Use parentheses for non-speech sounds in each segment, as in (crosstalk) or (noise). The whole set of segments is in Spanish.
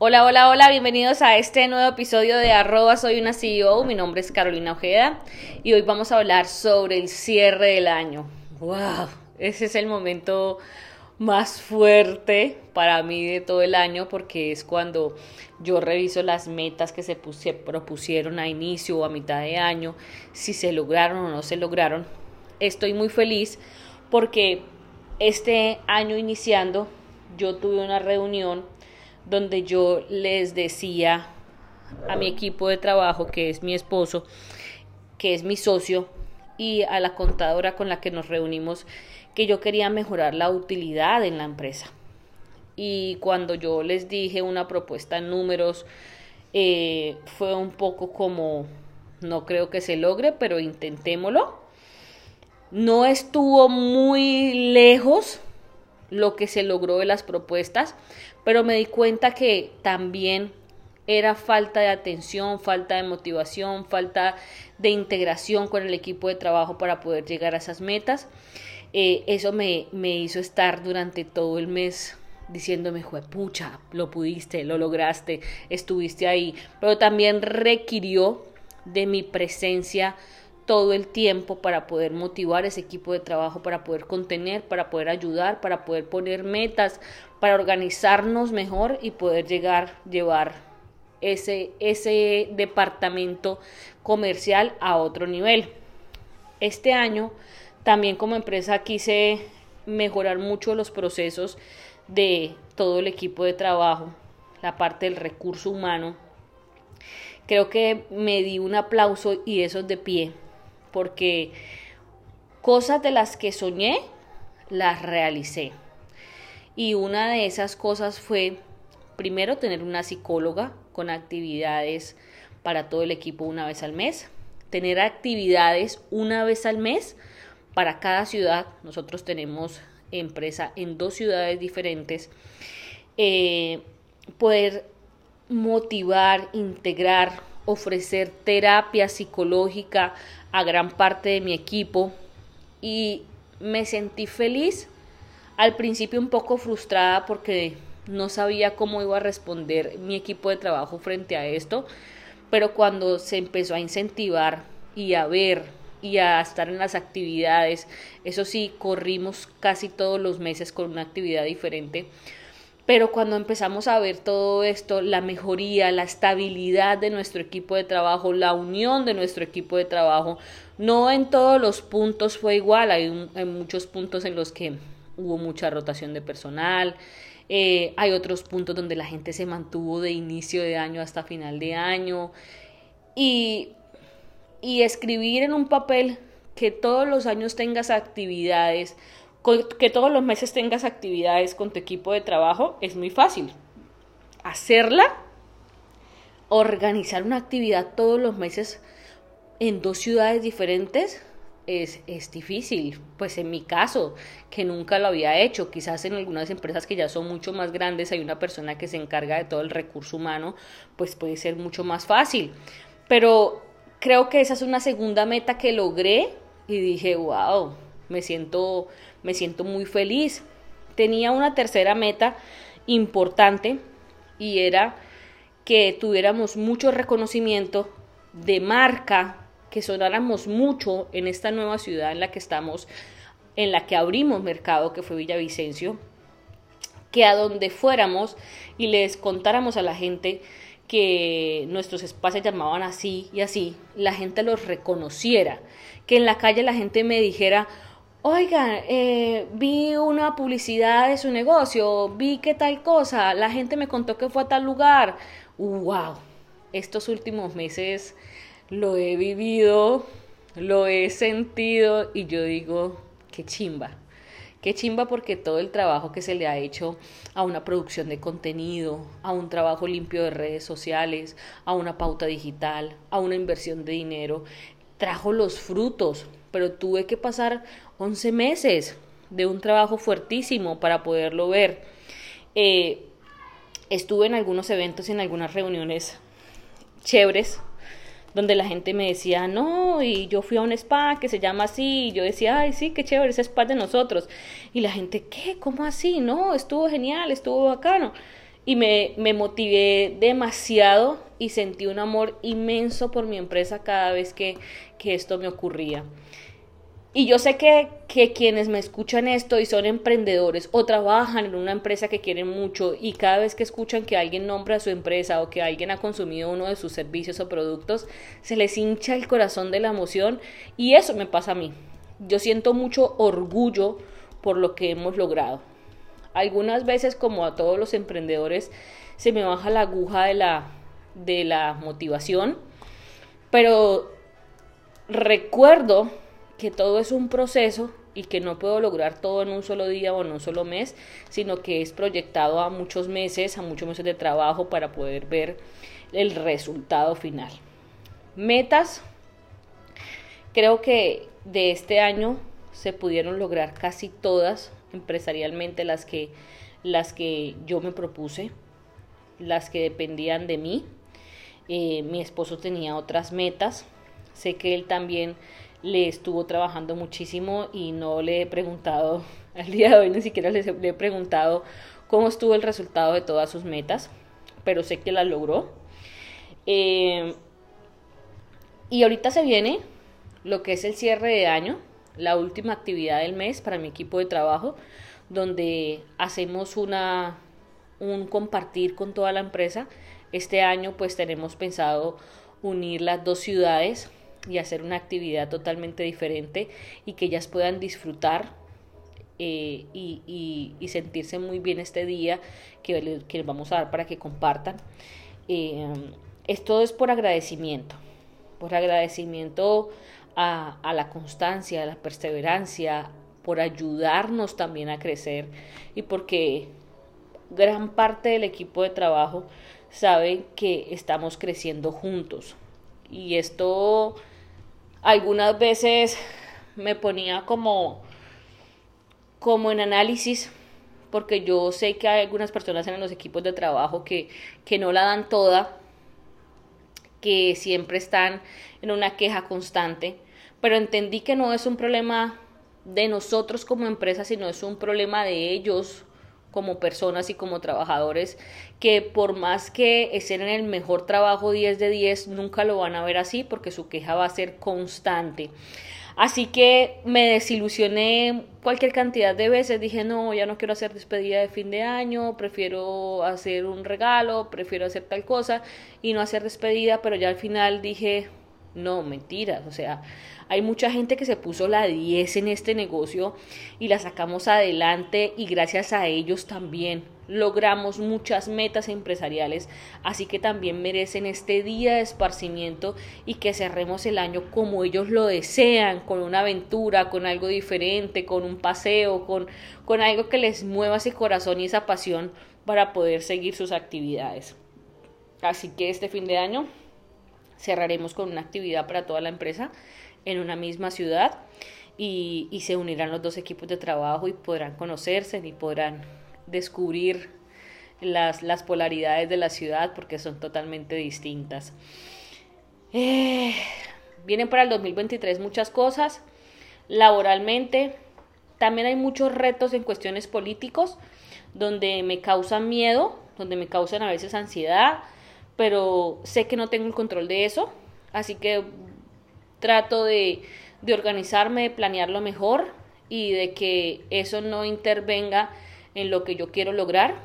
Hola, hola, hola, bienvenidos a este nuevo episodio de arroba soy una CEO, mi nombre es Carolina Ojeda y hoy vamos a hablar sobre el cierre del año. ¡Wow! Ese es el momento más fuerte para mí de todo el año porque es cuando yo reviso las metas que se, propusieron a inicio o a mitad de año, si se lograron o no se lograron. Estoy muy feliz porque este año iniciando yo tuve una reunión donde yo les decía a mi equipo de trabajo, que es mi esposo, que es mi socio, y a la contadora con la que nos reunimos, que yo quería mejorar la utilidad en la empresa. Y cuando yo les dije una propuesta en números, eh, fue un poco como, no creo que se logre, pero intentémoslo. No estuvo muy lejos lo que se logró de las propuestas, pero me di cuenta que también era falta de atención, falta de motivación, falta de integración con el equipo de trabajo para poder llegar a esas metas. Eh, eso me, me, hizo estar durante todo el mes diciéndome, pucha, lo pudiste, lo lograste, estuviste ahí, pero también requirió de mi presencia todo el tiempo para poder motivar ese equipo de trabajo, para poder contener, para poder ayudar, para poder poner metas, para organizarnos mejor y poder llegar, llevar ese, ese departamento comercial a otro nivel. Este año también como empresa quise mejorar mucho los procesos de todo el equipo de trabajo, la parte del recurso humano. Creo que me di un aplauso y eso de pie porque cosas de las que soñé, las realicé. Y una de esas cosas fue, primero, tener una psicóloga con actividades para todo el equipo una vez al mes, tener actividades una vez al mes para cada ciudad. Nosotros tenemos empresa en dos ciudades diferentes. Eh, poder motivar, integrar, ofrecer terapia psicológica a gran parte de mi equipo y me sentí feliz. Al principio un poco frustrada porque no sabía cómo iba a responder mi equipo de trabajo frente a esto, pero cuando se empezó a incentivar y a ver y a estar en las actividades, eso sí, corrimos casi todos los meses con una actividad diferente, pero cuando empezamos a ver todo esto, la mejoría, la estabilidad de nuestro equipo de trabajo, la unión de nuestro equipo de trabajo, no en todos los puntos fue igual, hay, muchos puntos en los que hubo mucha rotación de personal, eh, hay otros puntos donde la gente se mantuvo de inicio de año hasta final de año. Y, y escribir en un papel que todos los años tengas actividades, que todos los meses tengas actividades con tu equipo de trabajo es muy fácil. Hacerla, organizar una actividad todos los meses en dos ciudades diferentes es, es, difícil. Pues en mi caso, que nunca lo había hecho, quizás en algunas empresas que ya son mucho más grandes hay una persona que se encarga de todo el recurso humano, pues puede ser mucho más fácil. Pero creo que esa es una segunda meta que logré y dije, wow, me siento, me siento muy feliz. Tenía una tercera meta importante y era que tuviéramos mucho reconocimiento de marca, que sonáramos mucho en esta nueva ciudad en la que estamos, en la que abrimos mercado, que fue Villavicencio, que a donde fuéramos y les contáramos a la gente que nuestros espacios llamaban así y así, la gente los reconociera, que en la calle la gente me dijera, oigan, eh, vi una publicidad de su negocio, vi que tal cosa, la gente me contó que fue a tal lugar. ¡Wow! Estos últimos meses lo he vivido, lo he sentido y yo digo, qué chimba. Qué chimba porque todo el trabajo que se le ha hecho a una producción de contenido, a un trabajo limpio de redes sociales, a una pauta digital, a una inversión de dinero, trajo los frutos, pero tuve que pasar 11 meses de un trabajo fuertísimo para poderlo ver. Eh, estuve en algunos eventos y en algunas reuniones chéveres donde la gente me decía, no, y yo fui a un spa que se llama así, y yo decía, ay, sí, qué chévere, ese spa de nosotros. Y la gente, ¿qué? ¿Cómo así? No, estuvo genial, estuvo bacano. Y me, me motivé demasiado y sentí un amor inmenso por mi empresa cada vez que, que esto me ocurría. Y yo sé que, que, quienes me escuchan esto y son emprendedores o trabajan en una empresa que quieren mucho y cada vez que escuchan que alguien nombra a su empresa o que alguien ha consumido uno de sus servicios o productos, se les hincha el corazón de la emoción y eso me pasa a mí. Yo siento mucho orgullo por lo que hemos logrado. Algunas veces, como a todos los emprendedores, se me baja la aguja de la, de la motivación, pero recuerdo que todo es un proceso y que no puedo lograr todo en un solo día o en un solo mes, sino que es proyectado a muchos meses, a muchos meses de trabajo para poder ver el resultado final. Metas, creo que de este año se pudieron lograr casi todas empresarialmente las que las que yo me propuse, las que dependían de mí. Eh, mi esposo tenía otras metas, sé que él también le estuvo trabajando muchísimo y no le he preguntado, (laughs) al día de hoy ni siquiera le, he preguntado cómo estuvo el resultado de todas sus metas, pero sé que la logró. Eh, y ahorita se viene lo que es el cierre de año, la última actividad del mes para mi equipo de trabajo, donde hacemos una un compartir con toda la empresa. Este año pues tenemos pensado unir las dos ciudades y hacer una actividad totalmente diferente y que ellas puedan disfrutar eh, y, sentirse muy bien este día que, les vamos a dar para que compartan. Eh, esto es por agradecimiento, por agradecimiento a, la constancia, a la perseverancia, por ayudarnos también a crecer y porque gran parte del equipo de trabajo sabe que estamos creciendo juntos. Y esto algunas veces me ponía como, como en análisis, porque yo sé que hay algunas personas en los equipos de trabajo que, que no la dan toda, que siempre están en una queja constante, pero entendí que no es un problema de nosotros como empresa, sino es un problema de ellos como personas y como trabajadores que por más que estén en el mejor trabajo 10 de 10 nunca lo van a ver así porque su queja va a ser constante. Así que me desilusioné cualquier cantidad de veces, dije no, ya no quiero hacer despedida de fin de año, prefiero hacer un regalo, prefiero hacer tal cosa y no hacer despedida, pero ya al final dije, no, mentiras, o sea, hay mucha gente que se puso la 10 en este negocio y la sacamos adelante y gracias a ellos también logramos muchas metas empresariales, así que también merecen este día de esparcimiento y que cerremos el año como ellos lo desean, con una aventura, con algo diferente, con un paseo, con, con algo que les mueva ese corazón y esa pasión para poder seguir sus actividades. Así que este fin de año cerraremos con una actividad para toda la empresa en una misma ciudad y, se unirán los dos equipos de trabajo y podrán conocerse y podrán descubrir las, las polaridades de la ciudad porque son totalmente distintas. Eh, vienen para el 2023 muchas cosas, laboralmente, también hay muchos retos en cuestiones políticos donde me causan miedo, donde me causan a veces ansiedad, pero sé que no tengo el control de eso, así que trato de, de organizarme, de planearlo mejor y de que eso no intervenga en lo que yo quiero lograr,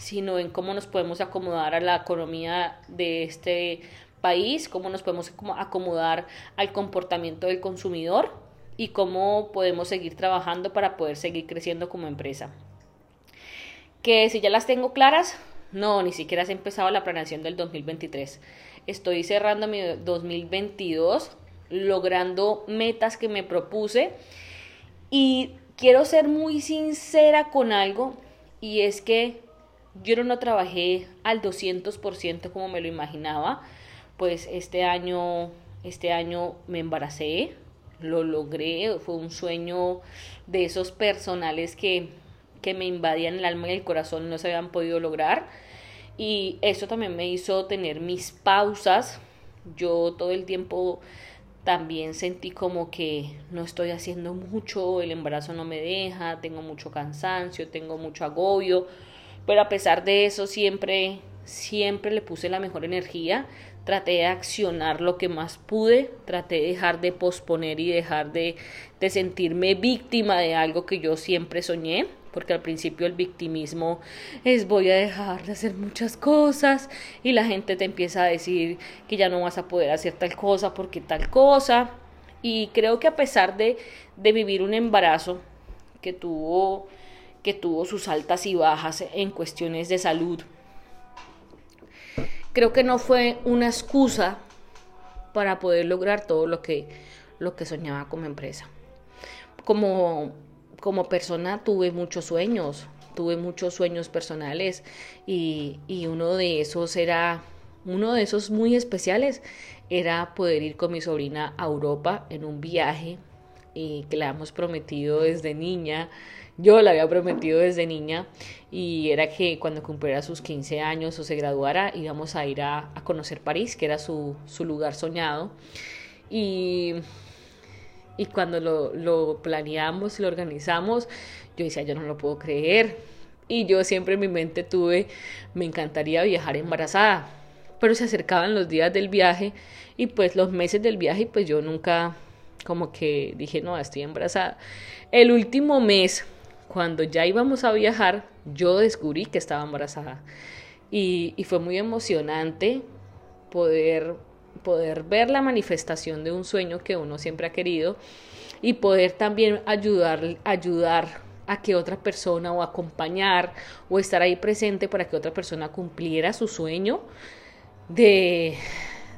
sino en cómo nos podemos acomodar a la economía de este país, cómo nos podemos acomodar al comportamiento del consumidor y cómo podemos seguir trabajando para poder seguir creciendo como empresa. Que si ya las tengo claras, no, ni siquiera has empezado la planeación del 2023. Estoy cerrando mi 2022, logrando metas que me propuse y quiero ser muy sincera con algo y es que yo no trabajé al 200% como me lo imaginaba, pues este año este año me embaracé, lo logré, fue un sueño de esos personales que que me invadían el alma y el corazón no se habían podido lograr. Y eso también me hizo tener mis pausas. Yo todo el tiempo también sentí como que no estoy haciendo mucho, el embarazo no me deja, tengo mucho cansancio, tengo mucho agobio, pero a pesar de eso siempre, siempre le puse la mejor energía, traté de accionar lo que más pude, traté de dejar de posponer y dejar de, de sentirme víctima de algo que yo siempre soñé porque al principio el victimismo es voy a dejar de hacer muchas cosas y la gente te empieza a decir que ya no vas a poder hacer tal cosa porque tal cosa. Y creo que a pesar de, de vivir un embarazo que tuvo, que tuvo sus altas y bajas en cuestiones de salud, creo que no fue una excusa para poder lograr todo lo que, lo que soñaba como empresa. Como como persona tuve muchos sueños, tuve muchos sueños personales y, uno de esos era, uno de esos muy especiales era poder ir con mi sobrina a Europa en un viaje y que le habíamos prometido desde niña. Yo la había prometido desde niña y era que cuando cumpliera sus 15 años o se graduara íbamos a ir a, a conocer París, que era su, su lugar soñado. Y y cuando lo, planeamos y lo organizamos, yo decía, yo no lo puedo creer. Y yo siempre en mi mente tuve, me encantaría viajar embarazada. Pero se acercaban los días del viaje y pues los meses del viaje, pues yo nunca como que dije, no, estoy embarazada. El último mes, cuando ya íbamos a viajar, yo descubrí que estaba embarazada. Y fue muy emocionante poder poder ver la manifestación de un sueño que uno siempre ha querido y poder también ayudar, ayudar a que otra persona o acompañar o estar ahí presente para que otra persona cumpliera su sueño de,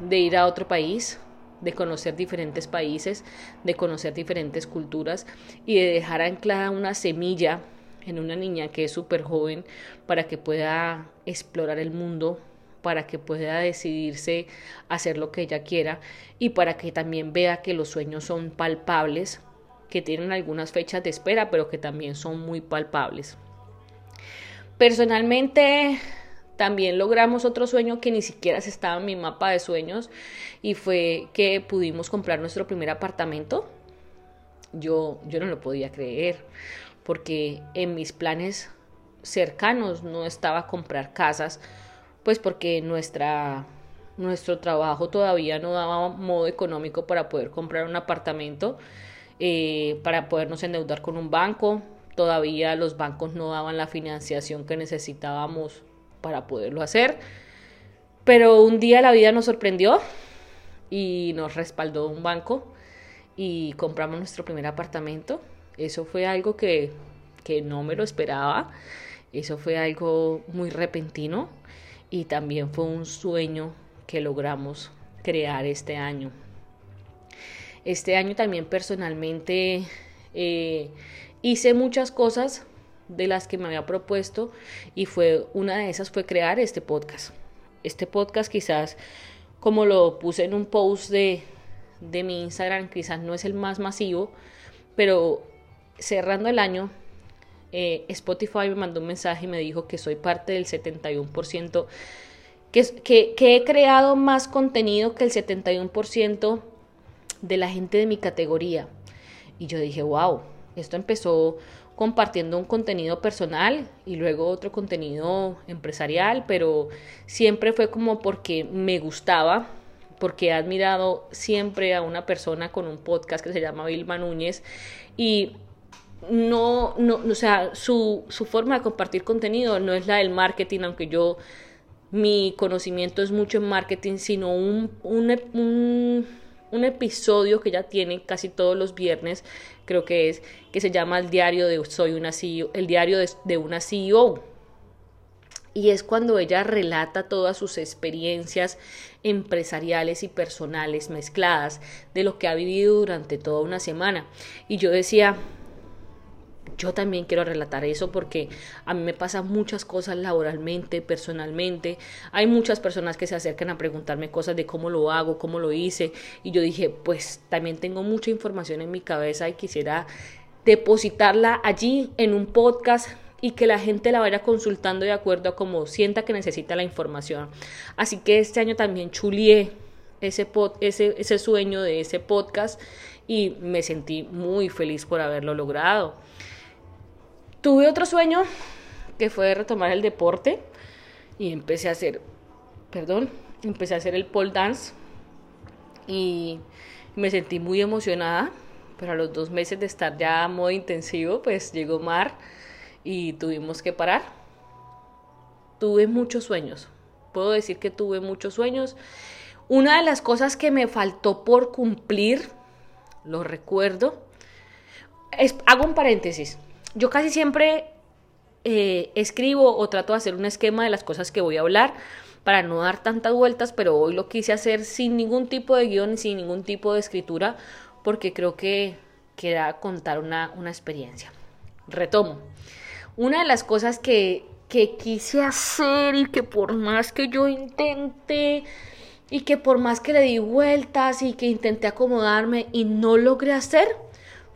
de ir a otro país, de conocer diferentes países, de conocer diferentes culturas y de dejar anclada una semilla en una niña que es súper joven para que pueda explorar el mundo para que pueda decidirse hacer lo que ella quiera y para que también vea que los sueños son palpables, que tienen algunas fechas de espera, pero que también son muy palpables. Personalmente, también logramos otro sueño que ni siquiera se estaba en mi mapa de sueños y fue que pudimos comprar nuestro primer apartamento. Yo, yo no lo podía creer porque en mis planes cercanos no estaba comprar casas pues porque nuestra, nuestro trabajo todavía no daba modo económico para poder comprar un apartamento, eh, para podernos endeudar con un banco. Todavía los bancos no daban la financiación que necesitábamos para poderlo hacer. Pero un día la vida nos sorprendió y nos respaldó un banco y compramos nuestro primer apartamento. Eso fue algo que, que no me lo esperaba. Eso fue algo muy repentino y también fue un sueño que logramos crear este año. Este año también personalmente eh, hice muchas cosas de las que me había propuesto y fue una de esas fue crear este podcast. Este podcast quizás como lo puse en un post de, de mi Instagram, quizás no es el más masivo, pero cerrando el año eh, Spotify me mandó un mensaje y me dijo que soy parte del 71%, que, que, que he creado más contenido que el 71% de la gente de mi categoría. Y yo dije, wow, esto empezó compartiendo un contenido personal y luego otro contenido empresarial, pero siempre fue como porque me gustaba, porque he admirado siempre a una persona con un podcast que se llama Vilma Núñez y no, no, o sea, su, su forma de compartir contenido no es la del marketing, aunque yo, mi conocimiento es mucho en marketing, sino un, un, un, episodio que ya tiene casi todos los viernes, creo que es, que se llama el diario de Soy una CEO, el diario de, de una CEO. Y es cuando ella relata todas sus experiencias empresariales y personales mezcladas de lo que ha vivido durante toda una semana. Y yo decía, yo también quiero relatar eso porque a mí me pasan muchas cosas laboralmente, personalmente. Hay muchas personas que se acercan a preguntarme cosas de cómo lo hago, cómo lo hice. Y yo dije, pues también tengo mucha información en mi cabeza y quisiera depositarla allí en un podcast y que la gente la vaya consultando de acuerdo a cómo sienta que necesita la información. Así que este año también chulié ese, ese, ese sueño de ese podcast y me sentí muy feliz por haberlo logrado. Tuve otro sueño que fue retomar el deporte y empecé a hacer, perdón, empecé a hacer el pole dance y me sentí muy emocionada, pero a los dos meses de estar ya a modo intensivo, pues llegó Mar y tuvimos que parar. Tuve muchos sueños, puedo decir que tuve muchos sueños. Una de las cosas que me faltó por cumplir, lo recuerdo, es, hago un paréntesis. Yo casi siempre eh, escribo o trato de hacer un esquema de las cosas que voy a hablar para no dar tantas vueltas, pero hoy lo quise hacer sin ningún tipo de guion, sin ningún tipo de escritura, porque creo que queda contar una, una experiencia. Retomo. Una de las cosas que, que quise hacer y que por más que yo intenté y que por más que le di vueltas y que intenté acomodarme y no logré hacer,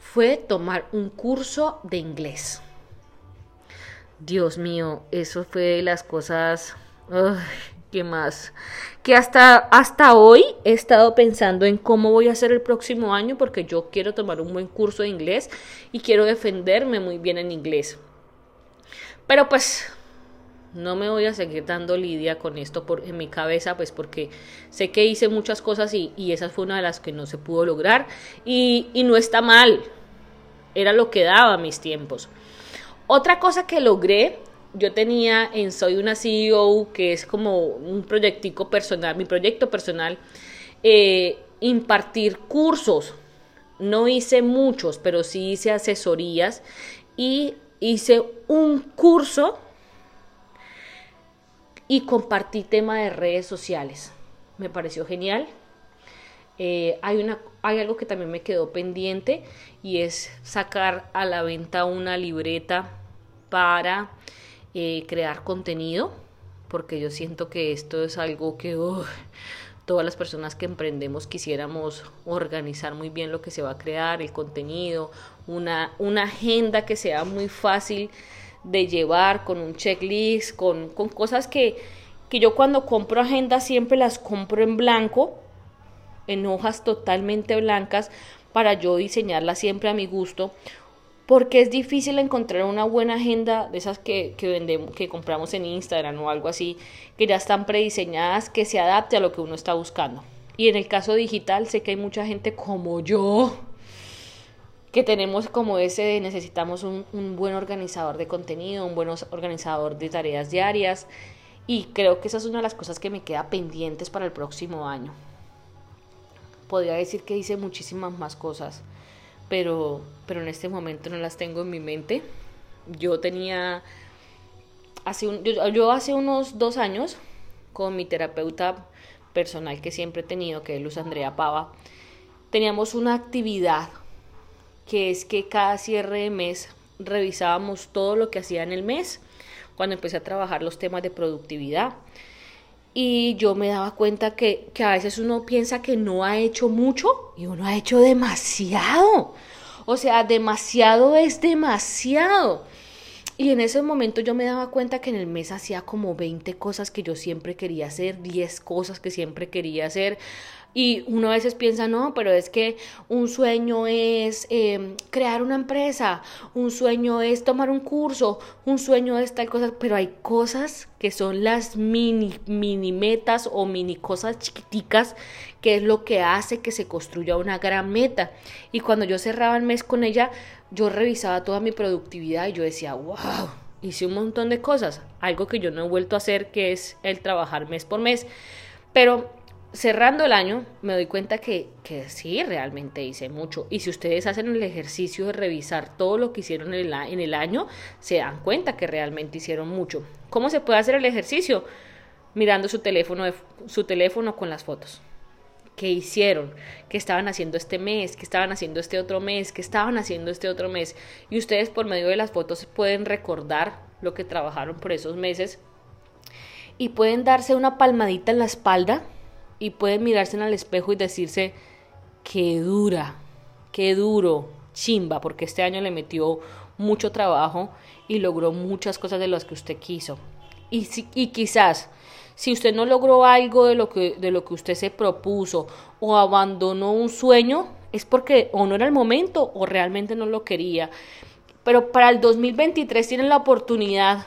fue tomar un curso de inglés. Dios mío, eso fue las cosas... ¿Qué más? Que hasta, hasta hoy he estado pensando en cómo voy a hacer el próximo año porque yo quiero tomar un buen curso de inglés y quiero defenderme muy bien en inglés. Pero pues no me voy a seguir dando lidia con esto por, en mi cabeza, pues porque sé que hice muchas cosas y, esa fue una de las que no se pudo lograr y, y no está mal, era lo que daba mis tiempos. Otra cosa que logré yo tenía en Soy una CEO, que es como un proyectico personal, mi proyecto personal, eh, impartir cursos. No hice muchos, pero sí hice asesorías y hice un curso y compartí tema de redes sociales. Me pareció genial. Eh, hay, una, hay algo que también me quedó pendiente y es sacar a la venta una libreta para eh, crear contenido, porque yo siento que esto es algo que todas las personas que emprendemos quisiéramos organizar muy bien lo que se va a crear, el contenido, una, una agenda que sea muy fácil de llevar, con un checklist, con, con cosas que, que yo cuando compro agendas siempre las compro en blanco, en hojas totalmente blancas, para yo diseñarlas siempre a mi gusto porque es difícil encontrar una buena agenda de esas que, que, vendemos, que compramos en Instagram o algo así, que ya están prediseñadas, que se adapte a lo que uno está buscando. Y en el caso digital sé que hay mucha gente como yo, que tenemos como ese, necesitamos un, buen organizador de contenido, un buen organizador de tareas diarias, y creo que esa es una de las cosas que me queda pendientes para el próximo año. Podría decir que hice muchísimas más cosas pero, pero en este momento no las tengo en mi mente. Yo tenía, hace un, yo, hace unos dos años, con mi terapeuta personal que siempre he tenido, que es Luz Andrea Pava, teníamos una actividad que es que cada cierre de mes revisábamos todo lo que hacía en el mes, cuando empecé a trabajar los temas de productividad. Y yo me daba cuenta que, que, a veces uno piensa que no ha hecho mucho y uno ha hecho demasiado. O sea, demasiado es demasiado. Y en ese momento yo me daba cuenta que en el mes hacía como 20 cosas que yo siempre quería hacer, 10 cosas que siempre quería hacer. Y uno a veces piensa, no, pero es que un sueño es em, crear una empresa, un sueño es tomar un curso, un sueño es tal cosa, pero hay cosas que son las mini, mini metas o mini cosas chiquiticas que es lo que hace que se construya una gran meta. Y cuando yo cerraba el mes con ella, yo revisaba toda mi productividad y yo decía, wow, hice un montón de cosas, algo que yo no he vuelto a hacer, que es el trabajar mes por mes. Pero cerrando el año, me doy cuenta que, que, sí, realmente hice mucho. Y si ustedes hacen el ejercicio de revisar todo lo que hicieron en el, en el año, se dan cuenta que realmente hicieron mucho. ¿Cómo se puede hacer el ejercicio? Mirando su teléfono, su teléfono con las fotos. ¿Qué hicieron? ¿Qué estaban haciendo este mes? ¿Qué estaban haciendo este otro mes? ¿Qué estaban haciendo este otro mes? Y ustedes por medio de las fotos pueden recordar lo que trabajaron por esos meses y pueden darse una palmadita en la espalda y pueden mirarse en el espejo y decirse, qué dura, qué duro, chimba, porque este año le metió mucho trabajo y logró muchas cosas de las que usted quiso. Y, y quizás, si usted no logró algo de lo, que, de lo que usted se propuso o abandonó un sueño, es porque o no era el momento o realmente no lo quería. Pero para el 2023 tienen la oportunidad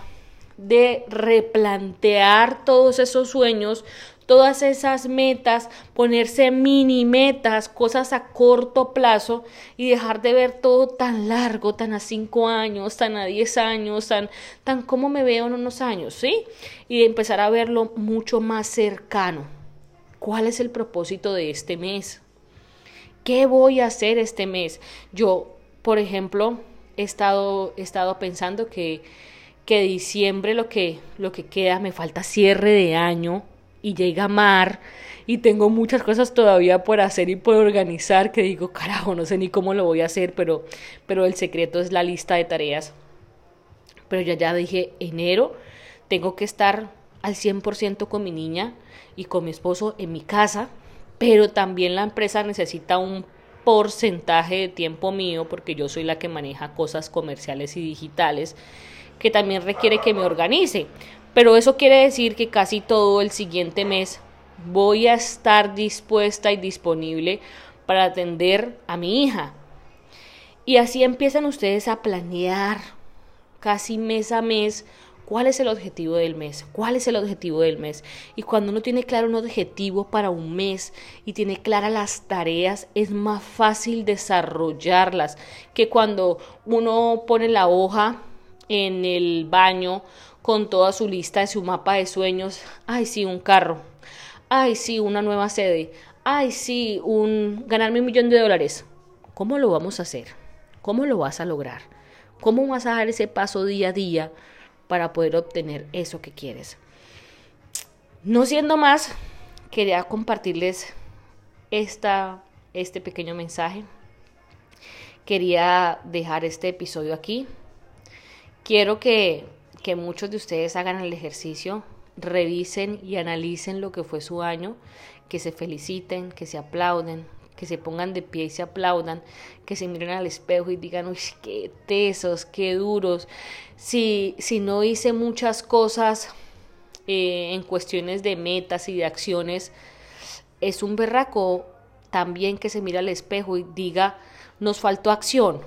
de replantear todos esos sueños, todas esas metas, ponerse mini metas, cosas a corto plazo y dejar de ver todo tan largo, tan a cinco años, tan a diez años, tan, tan como me veo en unos años, ¿sí? Y empezar a verlo mucho más cercano. ¿Cuál es el propósito de este mes? ¿Qué voy a hacer este mes? Yo, por ejemplo, he estado, he estado pensando que, que diciembre lo que, lo que queda, me falta cierre de año, y llega mar y tengo muchas cosas todavía por hacer y por organizar que digo, carajo, no sé ni cómo lo voy a hacer, pero, pero el secreto es la lista de tareas. Pero ya ya dije, enero tengo que estar al 100% con mi niña y con mi esposo en mi casa, pero también la empresa necesita un porcentaje de tiempo mío porque yo soy la que maneja cosas comerciales y digitales que también requiere que me organice. Pero eso quiere decir que casi todo el siguiente mes voy a estar dispuesta y disponible para atender a mi hija. Y así empiezan ustedes a planear casi mes a mes cuál es el objetivo del mes, cuál es el objetivo del mes. Y cuando uno tiene claro un objetivo para un mes y tiene claras las tareas, es más fácil desarrollarlas que cuando uno pone la hoja en el baño con toda su lista de su mapa de sueños. Ay, sí, un carro. Ay, sí, una nueva sede. Ay, sí, un ganarme un millón de dólares. ¿Cómo lo vamos a hacer? ¿Cómo lo vas a lograr? ¿Cómo vas a dar ese paso día a día para poder obtener eso que quieres? No siendo más, quería compartirles esta, este pequeño mensaje. Quería dejar este episodio aquí. Quiero que que muchos de ustedes hagan el ejercicio, revisen y analicen lo que fue su año, que se feliciten, que se aplauden, que se pongan de pie y se aplaudan, que se miren al espejo y digan, uy, qué tesos, qué duros. Si, si no hice muchas cosas eh, en cuestiones de metas y de acciones, es un berraco también que se mira al espejo y diga, nos faltó acción,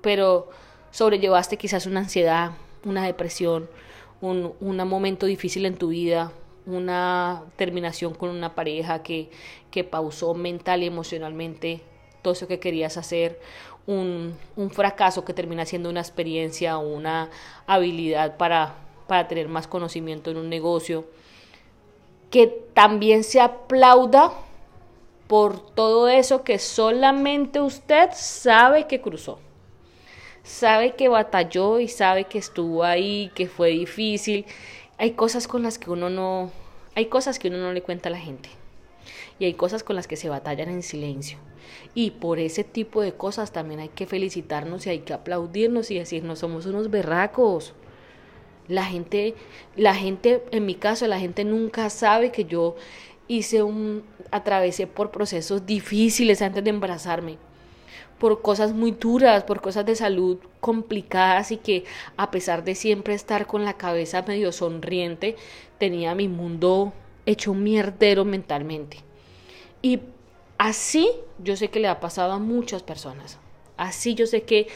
pero sobrellevaste quizás una ansiedad, una depresión, un, momento difícil en tu vida, una terminación con una pareja que, que pausó mental y emocionalmente todo eso que querías hacer, un, un, fracaso que termina siendo una experiencia una habilidad para, para tener más conocimiento en un negocio, que también se aplauda por todo eso que solamente usted sabe que cruzó sabe que batalló y sabe que estuvo ahí, que fue difícil. Hay cosas con las que uno no, hay cosas que uno no le cuenta a la gente. Y hay cosas con las que se batallan en silencio. Y por ese tipo de cosas también hay que felicitarnos y hay que aplaudirnos y decirnos somos unos berracos. La gente, la gente, en mi caso, la gente nunca sabe que yo hice un, atravesé por procesos difíciles antes de embarazarme por cosas muy duras, por cosas de salud complicadas y que a pesar de siempre estar con la cabeza medio sonriente, tenía mi mundo hecho mierdero mentalmente. Y así yo sé que le ha pasado a muchas personas. Así yo sé que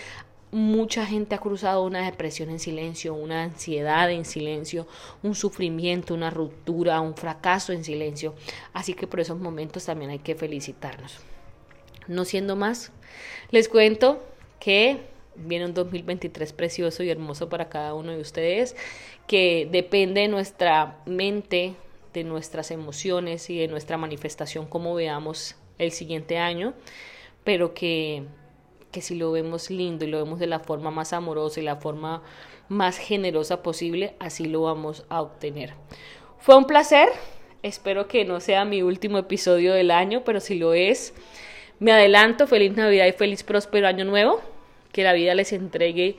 mucha gente ha cruzado una depresión en silencio, una ansiedad en silencio, un sufrimiento, una ruptura, un fracaso en silencio. Así que por esos momentos también hay que felicitarnos. No siendo más, les cuento que viene un 2023 precioso y hermoso para cada uno de ustedes, que depende de nuestra mente, de nuestras emociones y de nuestra manifestación, como veamos el siguiente año, pero que, que si lo vemos lindo y lo vemos de la forma más amorosa y la forma más generosa posible, así lo vamos a obtener. Fue un placer, espero que no sea mi último episodio del año, pero si lo es, me adelanto, feliz Navidad y feliz próspero año nuevo. Que la vida les entregue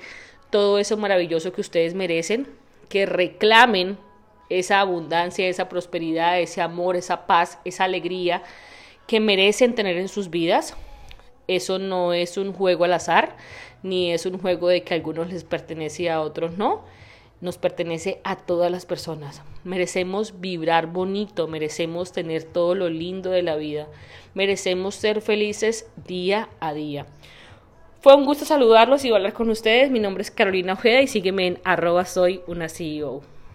todo eso maravilloso que ustedes merecen. Que reclamen esa abundancia, esa prosperidad, ese amor, esa paz, esa alegría que merecen tener en sus vidas. Eso no es un juego al azar, ni es un juego de que a algunos les pertenece y a otros no nos pertenece a todas las personas. Merecemos vibrar bonito, merecemos tener todo lo lindo de la vida, merecemos ser felices día a día. Fue un gusto saludarlos y hablar con ustedes. Mi nombre es Carolina Ojeda y sígueme en arroba soy una CEO.